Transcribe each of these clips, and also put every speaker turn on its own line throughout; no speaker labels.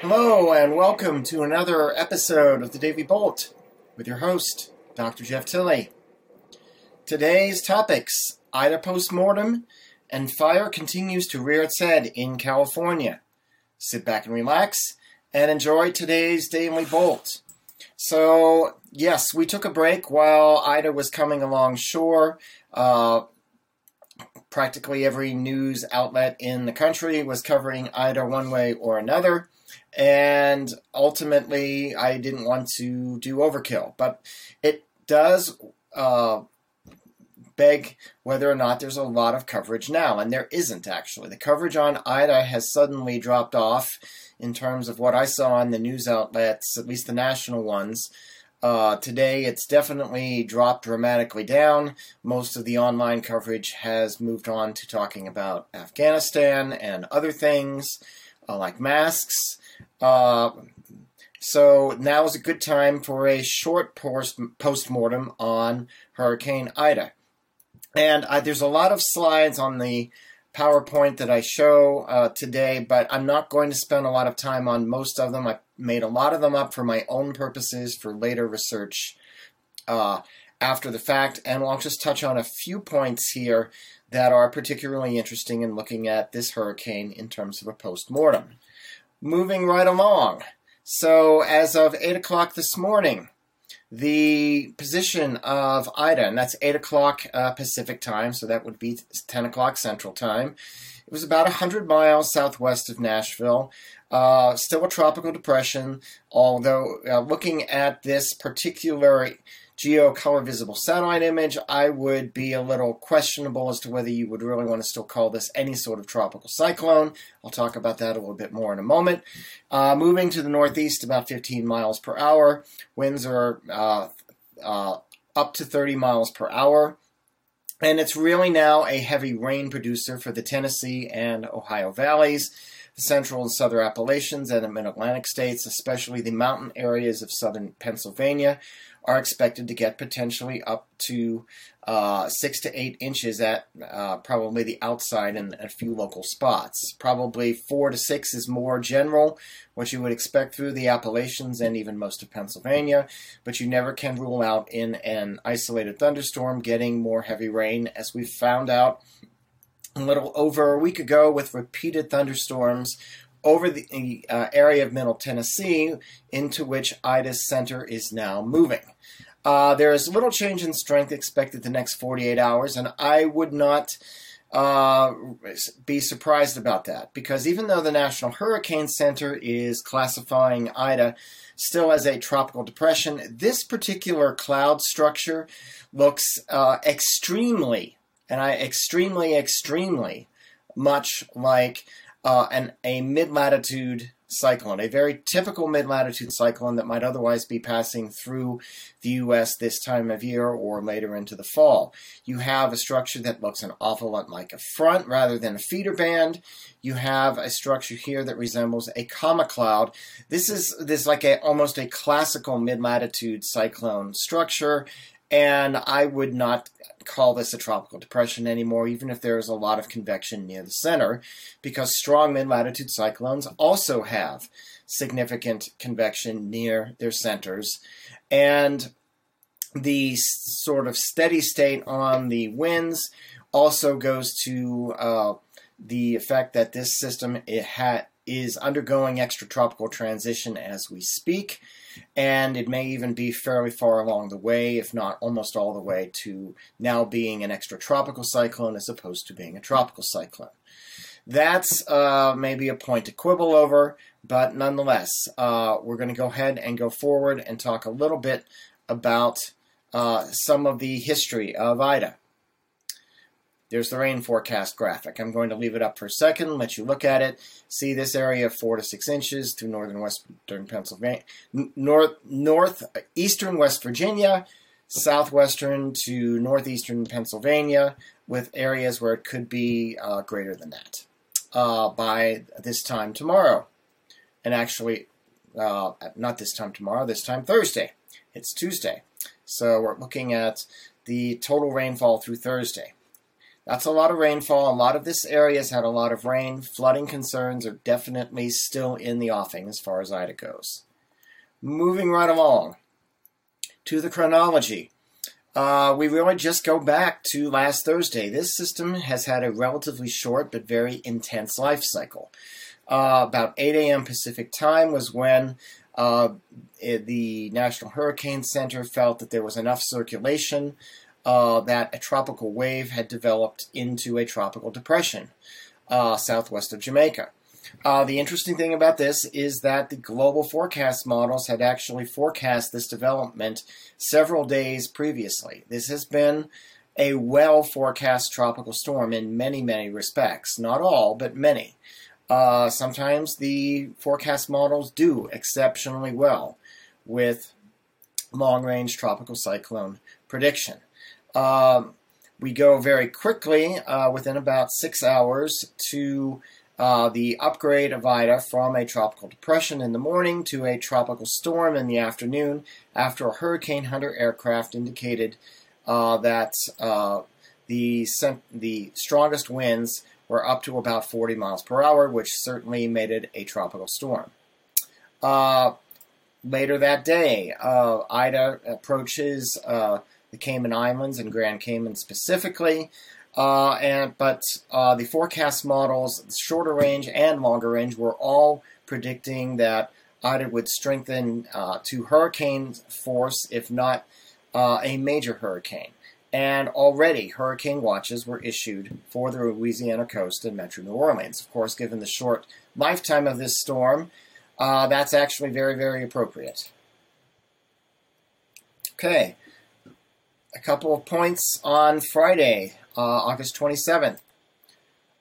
Hello, and welcome to another episode of the Daily Bolt with your host, Dr. Jeff Tilley. Today's topics Ida postmortem and fire continues to rear its head in California. Sit back and relax and enjoy today's Daily Bolt. So, yes, we took a break while Ida was coming along shore. Uh, practically every news outlet in the country was covering Ida one way or another. And ultimately, I didn't want to do overkill. But it does uh, beg whether or not there's a lot of coverage now. And there isn't, actually. The coverage on Ida has suddenly dropped off in terms of what I saw in the news outlets, at least the national ones. Uh, today, it's definitely dropped dramatically down. Most of the online coverage has moved on to talking about Afghanistan and other things uh, like masks. Uh, so now is a good time for a short post mortem on Hurricane Ida. And uh, there's a lot of slides on the PowerPoint that I show uh, today, but I'm not going to spend a lot of time on most of them. I made a lot of them up for my own purposes for later research uh, after the fact, and I'll just touch on a few points here that are particularly interesting in looking at this hurricane in terms of a post mortem. Moving right along. So, as of 8 o'clock this morning, the position of Ida, and that's 8 o'clock uh, Pacific time, so that would be 10 o'clock Central time. It was about 100 miles southwest of Nashville. Uh, still a tropical depression, although uh, looking at this particular geo color visible satellite image, I would be a little questionable as to whether you would really want to still call this any sort of tropical cyclone. I'll talk about that a little bit more in a moment. Uh, moving to the northeast, about 15 miles per hour. Winds are uh, uh, up to 30 miles per hour. And it's really now a heavy rain producer for the Tennessee and Ohio valleys the central and southern Appalachians and the mid Atlantic states, especially the mountain areas of southern Pennsylvania, are expected to get potentially up to uh, six to eight inches at uh, probably the outside in a few local spots. Probably four to six is more general, what you would expect through the Appalachians and even most of Pennsylvania, but you never can rule out in an isolated thunderstorm getting more heavy rain, as we found out a little over a week ago with repeated thunderstorms over the uh, area of Middle Tennessee into which Ida's center is now moving. Uh, there is little change in strength expected the next 48 hours, and I would not uh, be surprised about that because even though the National Hurricane Center is classifying Ida still as a tropical depression, this particular cloud structure looks uh, extremely, and I extremely, extremely much like uh, an, a mid latitude cyclone, a very typical mid latitude cyclone that might otherwise be passing through the U.S. this time of year or later into the fall. You have a structure that looks an awful lot like a front rather than a feeder band. You have a structure here that resembles a comma cloud. This is this is like a almost a classical mid latitude cyclone structure, and I would not call this a tropical depression anymore, even if there is a lot of convection near the center, because strong mid latitude cyclones also have significant convection near their centers. And the sort of steady state on the winds also goes to uh, the effect that this system it ha- is undergoing extratropical transition as we speak and it may even be fairly far along the way, if not almost all the way, to now being an extratropical cyclone as opposed to being a tropical cyclone. That's uh, maybe a point to quibble over, but nonetheless, uh, we're going to go ahead and go forward and talk a little bit about uh, some of the history of Ida. There's the rain forecast graphic. I'm going to leave it up for a second, let you look at it. See this area of four to six inches through northern western Pennsylvania, north northeastern West Virginia, southwestern to northeastern Pennsylvania, with areas where it could be uh, greater than that uh, by this time tomorrow. And actually, uh, not this time tomorrow, this time Thursday. It's Tuesday. So we're looking at the total rainfall through Thursday. That's a lot of rainfall. A lot of this area has had a lot of rain. Flooding concerns are definitely still in the offing as far as Ida goes. Moving right along to the chronology. Uh, we really just go back to last Thursday. This system has had a relatively short but very intense life cycle. Uh, about 8 a.m. Pacific time was when uh, the National Hurricane Center felt that there was enough circulation uh, that a tropical wave had developed into a tropical depression uh, southwest of Jamaica. Uh, the interesting thing about this is that the global forecast models had actually forecast this development several days previously. This has been a well forecast tropical storm in many, many respects. Not all, but many. Uh, sometimes the forecast models do exceptionally well with long range tropical cyclone prediction. Um, we go very quickly, uh, within about six hours, to uh, the upgrade of Ida from a tropical depression in the morning to a tropical storm in the afternoon after a Hurricane Hunter aircraft indicated uh, that uh, the, the strongest winds were up to about 40 miles per hour, which certainly made it a tropical storm. Uh, later that day, uh, Ida approaches the Cayman Islands and Grand Cayman specifically. Uh, and but uh, the forecast models, shorter range and longer range, were all predicting that Ida would strengthen uh, to hurricane force, if not uh, a major hurricane. And already hurricane watches were issued for the Louisiana coast and Metro New Orleans. Of course, given the short lifetime of this storm, uh, that's actually very, very appropriate. Okay, a couple of points on Friday, uh, August 27th.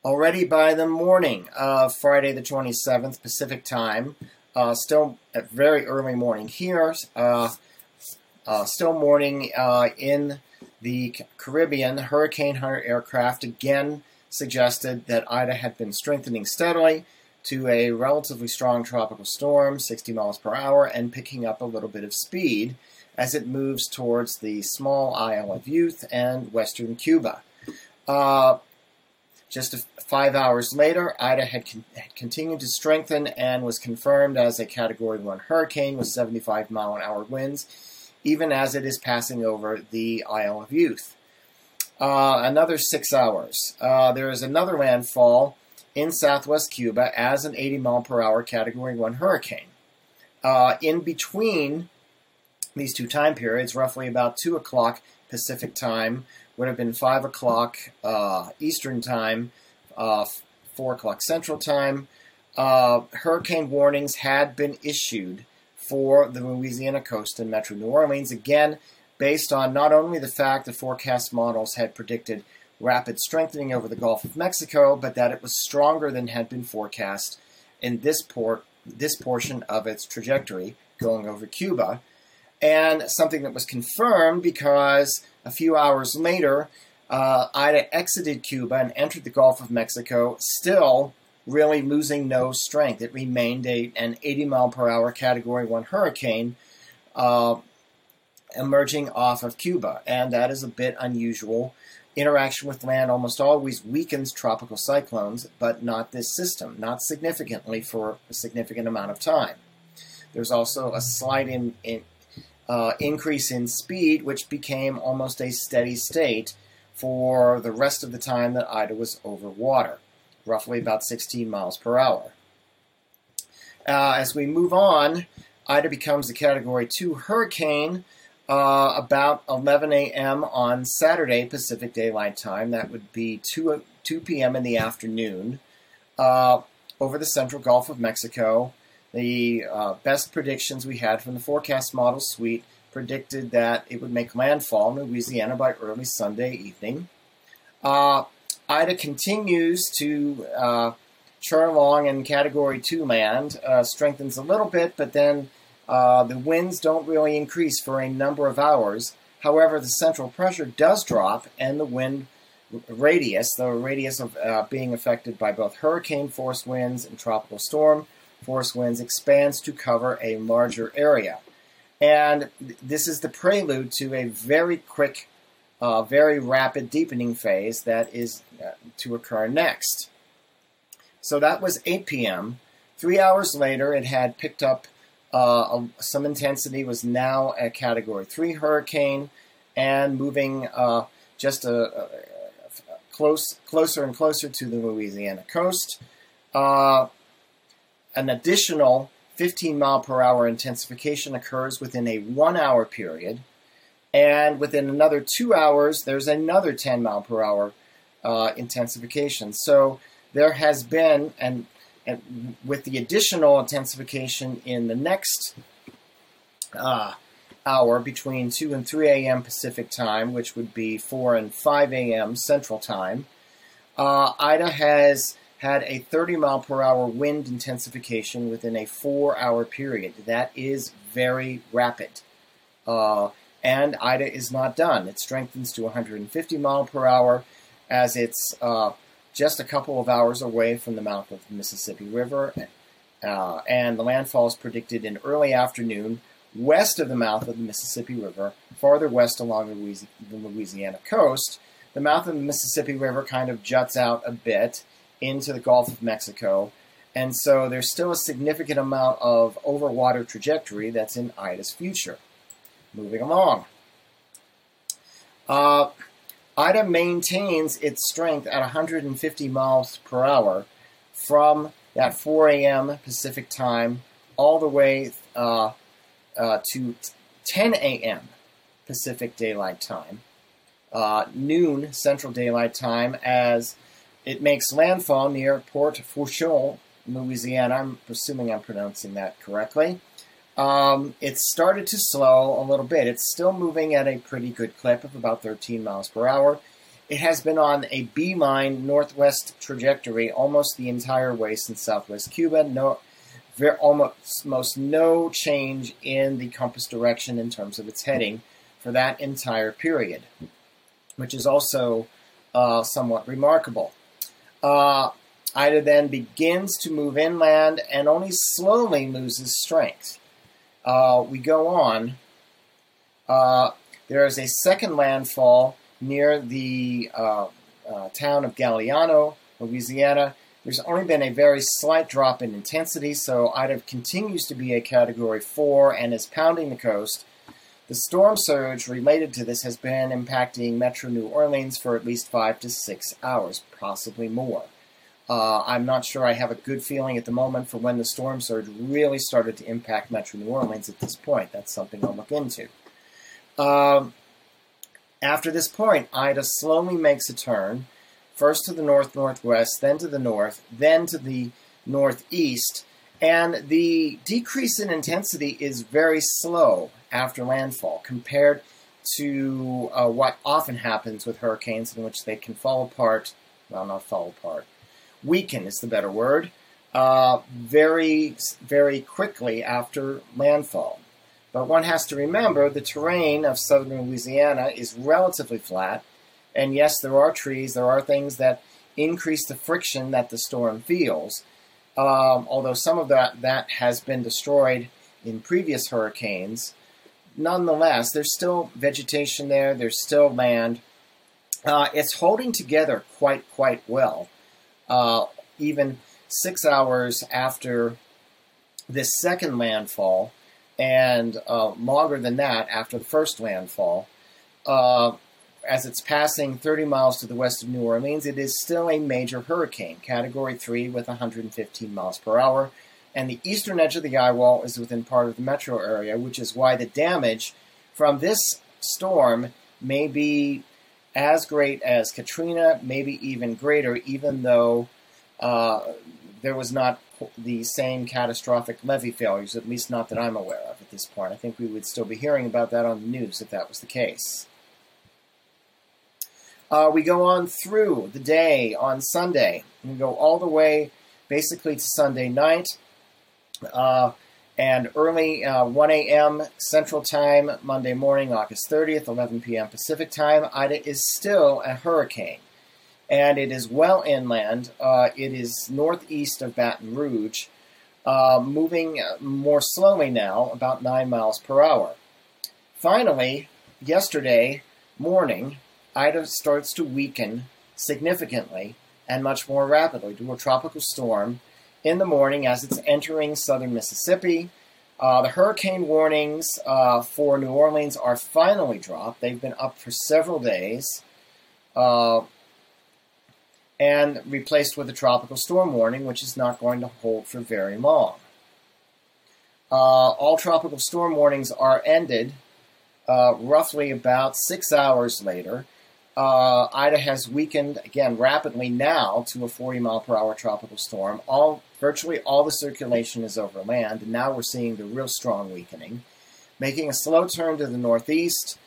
Already by the morning of Friday the 27th Pacific time, uh, still at very early morning here, uh, uh still morning uh, in the Caribbean, Hurricane Hunter aircraft again suggested that Ida had been strengthening steadily to a relatively strong tropical storm, 60 miles per hour, and picking up a little bit of speed as it moves towards the small Isle of Youth and western Cuba. Uh, just five hours later, Ida had, con- had, continued to strengthen and was confirmed as a Category 1 hurricane with 75 mile an hour winds, even as it is passing over the Isle of Youth. Uh, another six hours. Uh, there is another landfall in southwest Cuba as an 80 mile per hour Category 1 hurricane. Uh, in between these two time periods, roughly about 2 o'clock Pacific time, would have been 5 o'clock uh, Eastern time, uh, 4 o'clock Central time. Uh, hurricane warnings had been issued for the Louisiana coast and Metro New Orleans, again, based on not only the fact that forecast models had predicted rapid strengthening over the Gulf of Mexico, but that it was stronger than had been forecast in this port, this portion of its trajectory going over Cuba and something that was confirmed because a few hours later, uh, Ida exited Cuba and entered the Gulf of Mexico, still really losing no strength. It remained a, an 80 mile per hour Category 1 hurricane uh, emerging off of Cuba, and that is a bit unusual. Interaction with land almost always weakens tropical cyclones, but not this system, not significantly for a significant amount of time. There's also a slight in, in uh, increase in speed, which became almost a steady state for the rest of the time that Ida was over water, roughly about 16 miles per hour. Uh, as we move on, Ida becomes a Category 2 hurricane uh, about 11 a.m. on Saturday Pacific Daylight Time. That would be 2, 2 p.m. in the afternoon uh, over the central Gulf of Mexico the uh, best predictions we had from the forecast model suite predicted that it would make landfall in Louisiana by early Sunday evening. Uh, Ida continues to uh, churn along in Category 2 land, uh, strengthens a little bit, but then uh, the winds don't really increase for a number of hours. However, the central pressure does drop, and the wind radius, the radius of uh, being affected by both hurricane force winds and tropical storm, force winds expands to cover a larger area. And this is the prelude to a very quick uh, very rapid deepening phase that is uh, to occur next. So that was 8 p.m. Three hours later, it had picked up uh, some intensity, was now a Category 3 hurricane, and moving uh, just a, a, a, close, closer and closer to the Louisiana coast. Uh, an additional 15 mile per hour intensification occurs within a one hour period. And within another two hours, there's another 10 mile per hour uh, intensification. So there has been, and, and with the additional intensification in the next uh, hour between 2 and 3 a.m. Pacific time, which would be 4 and 5 a.m. Central time, uh, Ida has had a 30 mile per hour wind intensification within a four hour period. That is very rapid. Uh, and Ida is not done. It strengthens to 150 mile per hour as it's uh, just a couple of hours away from the mouth of the Mississippi River. Uh, and the landfall is predicted in early afternoon west of the mouth of the Mississippi River, farther west along the Louisiana coast. The mouth of the Mississippi River kind of juts out a bit into the Gulf of Mexico. And so there's still a significant amount of overwater trajectory that's in Ida's future. Moving along. Uh, Ida maintains its strength at 150 miles per hour from that 4 a.m. Pacific time all the way uh, uh, to 10 a.m. Pacific Daylight Time, uh, noon Central Daylight Time, as it makes landfall near Port Fourchon, Louisiana. I'm assuming I'm pronouncing that correctly. Um, it started to slow a little bit. It's still moving at a pretty good clip of about 13 miles per hour. It has been on a beeline northwest trajectory almost the entire way since southwest Cuba. No, very, almost most no change in the compass direction in terms of its heading for that entire period, which is also uh, somewhat remarkable. Uh, Ida then begins to move inland and only slowly loses strength. Uh, we go on. Uh, there is a second landfall near the uh, uh, town of Galliano, Louisiana. There's only been a very slight drop in intensity, so Ida continues to be a Category 4 and is pounding the coast. The storm surge related to this has been impacting Metro New Orleans for at least five to six hours, possibly more. Uh, I'm not sure I have a good feeling at the moment for when the storm surge really started to impact Metro New Orleans at this point. That's something I'll look into. Um, after this point, Ida slowly makes a turn, first to the north northwest, then to the north, then to the northeast, and the decrease in intensity is very slow after landfall compared to uh, what often happens with hurricanes in which they can fall apart. Well, not fall apart. Weaken is the better word. Uh, very, very quickly after landfall. But one has to remember the terrain of southern Louisiana is relatively flat. And yes, there are trees, there are things that increase the friction that the storm feels. Um, although some of that, that has been destroyed in previous hurricanes nonetheless, there's still vegetation there, there's still land. Uh, it's holding together quite, quite well. Uh, even six hours after this second landfall, and uh, longer than that after the first landfall, uh, as it's passing 30 miles to the west of New Orleans, it is still a major hurricane, Category 3 with 115 miles per hour and the eastern edge of the eye wall is within part of the metro area, which is why the damage from this storm may be as great as Katrina, maybe even greater, even though uh, there was not the same catastrophic levee failures, at least not that I'm aware of at this point. I think we would still be hearing about that on the news if that was the case. Uh, we go on through the day on Sunday. We go all the way basically to Sunday night. Uh, and early uh, 1 a.m. Central Time, Monday morning, August 30th, 11 p.m. Pacific Time, Ida is still a hurricane. And it is well inland. Uh, it is northeast of Baton Rouge, uh, moving more slowly now, about 9 miles per hour. Finally, yesterday morning, Ida starts to weaken significantly and much more rapidly to a tropical storm in the morning as it's entering southern Mississippi. Uh, the hurricane warnings uh, for New Orleans are finally dropped. They've been up for several days uh, and replaced with a tropical storm warning, which is not going to hold for very long. Uh, all tropical storm warnings are ended uh, roughly about six hours later. Uh, Ida has weakened again rapidly now to a 40 mile per hour tropical storm. All virtually all the circulation is over land, and now we're seeing the real strong weakening, making a slow turn to the northeast,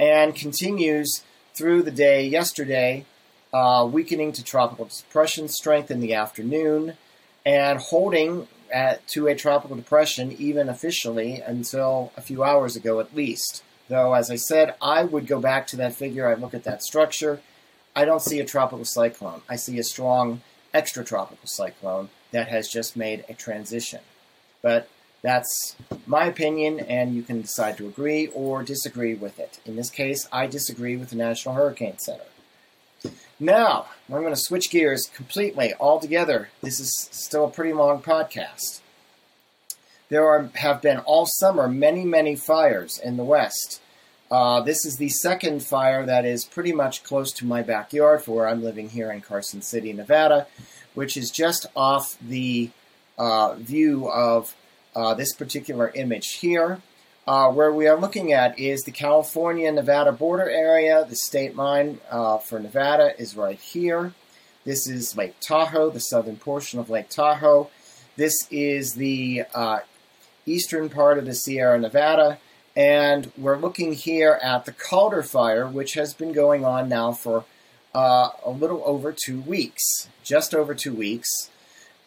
and continues through the day yesterday, uh, weakening to tropical depression strength in the afternoon, and holding at, to a tropical depression even officially until a few hours ago at least. Though, as I said, I would go back to that figure. I look at that structure. I don't see a tropical cyclone. I see a strong extratropical cyclone that has just made a transition. But that's my opinion, and you can decide to agree or disagree with it. In this case, I disagree with the National Hurricane Center. Now, I'm going to switch gears completely altogether. This is still a pretty long podcast. There are, have been all summer many, many fires in the West. Uh, this is the second fire that is pretty much close to my backyard for where I'm living here in Carson City, Nevada, which is just off the uh, view of uh, this particular image here. Uh, where we are looking at is the California Nevada border area. The state line uh, for Nevada is right here. This is Lake Tahoe, the southern portion of Lake Tahoe. This is the uh, eastern part of the Sierra Nevada. And we're looking here at the Caldor Fire, which has been going on now for uh, a little over two weeks, just over two weeks,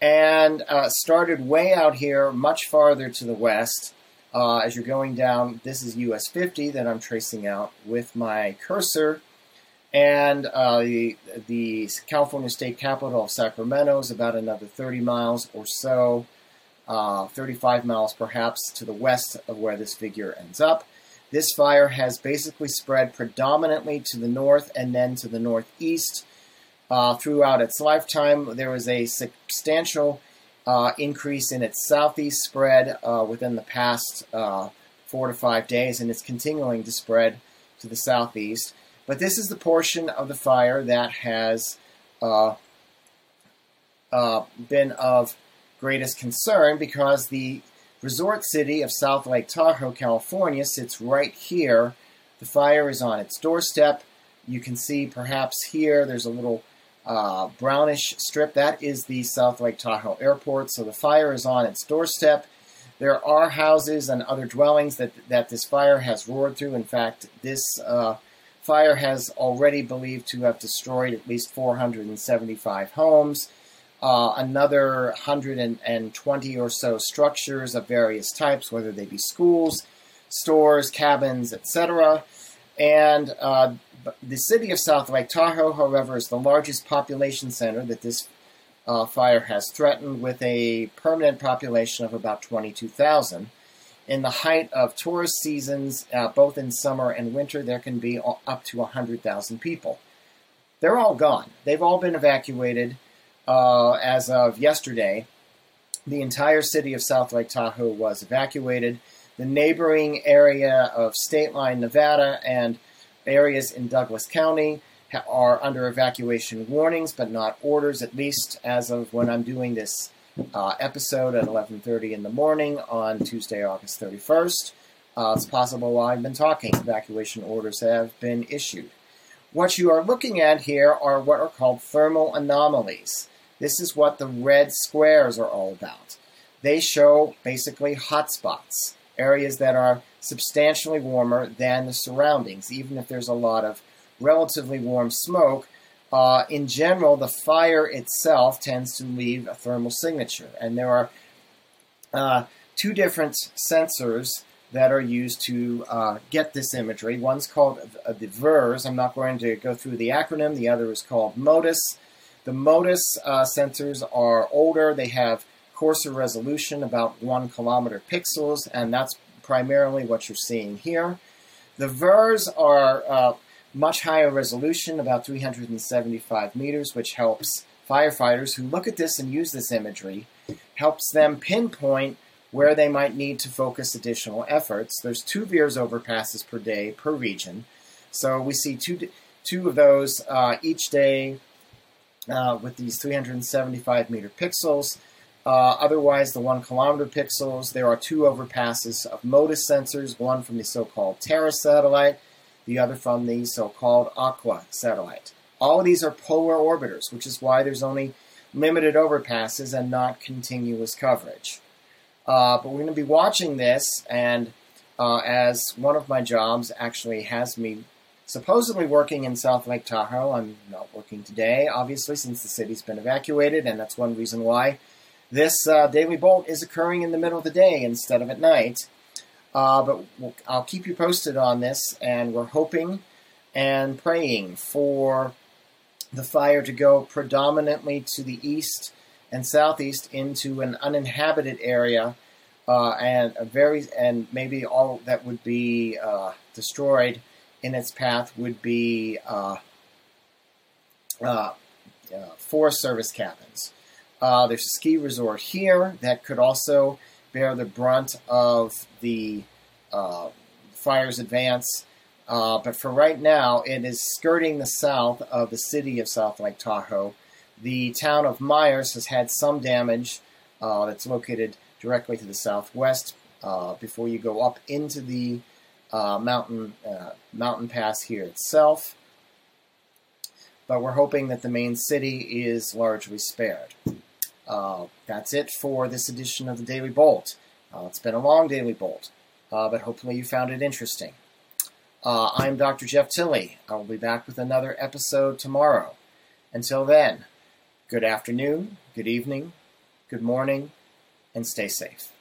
and uh, started way out here, much farther to the west. Uh, as you're going down, this is US 50 that I'm tracing out with my cursor. And uh, the, the California state capital of Sacramento is about another 30 miles or so, uh, 35 miles perhaps to the west of where this figure ends up. This fire has basically spread predominantly to the north and then to the northeast. Uh, throughout its lifetime, there was a substantial uh, increase in its southeast spread uh, within the past uh, four to five days, and it's continuing to spread to the southeast. But this is the portion of the fire that has uh, uh, been of greatest concern because the resort city of South Lake Tahoe, California, sits right here. The fire is on its doorstep. You can see perhaps here there's a little uh, brownish strip. That is the South Lake Tahoe Airport. So the fire is on its doorstep. There are houses and other dwellings that, that this fire has roared through. In fact, this uh, fire has already believed to have destroyed at least 475 homes, uh, another 120 or so structures of various types, whether they be schools, stores, cabins, etc. And uh, the city of South Lake Tahoe, however, is the largest population center that this uh, fire has threatened, with a permanent population of about 22,000. In the height of tourist seasons, uh, both in summer and winter, there can be up to 100,000 people. They're all gone. They've all been evacuated uh, as of yesterday. The entire city of South Lake Tahoe was evacuated. The neighboring area of State Line, Nevada, and areas in Douglas County are under evacuation warnings, but not orders, at least as of when I'm doing this uh, episode at 11:30 in the morning on Tuesday, August 31st. Uh, it's possible while I've been talking, evacuation orders have been issued. What you are looking at here are what are called thermal anomalies. This is what the red squares are all about. They show basically hotspots, areas that are substantially warmer than the surroundings, even if there's a lot of relatively warm smoke. Uh, in general, the fire itself tends to leave a thermal signature, and there are uh, two different sensors that are used to uh, get this imagery. One's called uh, the VIIRS. I'm not going to go through the acronym. The other is called MODIS. The MODIS uh, sensors are older. They have coarser resolution, about one kilometer pixels, and that's primarily what you're seeing here. The VIIRS are uh, much higher resolution, about 375 meters, which helps firefighters who look at this and use this imagery, helps them pinpoint where they might need to focus additional efforts. There's two VIIRS overpasses per day per region, so we see two two of those uh, each day uh, with these 375 meter pixels. Uh, otherwise, the one kilometer pixels, there are two overpasses of MODIS sensors, one from the so-called Terra satellite, the other from the so-called Aqua satellite. All of these are polar orbiters, which is why there's only limited overpasses and not continuous coverage. Uh, but we're going to be watching this, and uh, as one of my jobs actually has me supposedly working in South Lake Tahoe, I'm not working today, obviously, since the city's been evacuated, and that's one reason why this uh, daily bolt is occurring in the middle of the day instead of at night. Uh, but we'll, I'll keep you posted on this, and we're hoping and praying for the fire to go predominantly to the east and southeast into an uninhabited area, uh, and a very and maybe all that would be uh, destroyed in its path would be uh, uh, Forest Service cabins. Uh, there's a ski resort here that could also bear the brunt of the uh, fire's advance. Uh, but for right now, it is skirting the south of the city of South Lake Tahoe. The town of Meyers has had some damage uh, that's located directly to the southwest uh, before you go up into the uh, mountain mountain pass here itself. But we're hoping that the main city is largely spared. Uh, that's it for this edition of the Daily Bolt. Uh, it's been a long Daily Bolt, uh, but hopefully you found it interesting. Uh, I'm Dr. Jeff Tilley. I will be back with another episode tomorrow. Until then, good afternoon, good evening, good morning, and stay safe.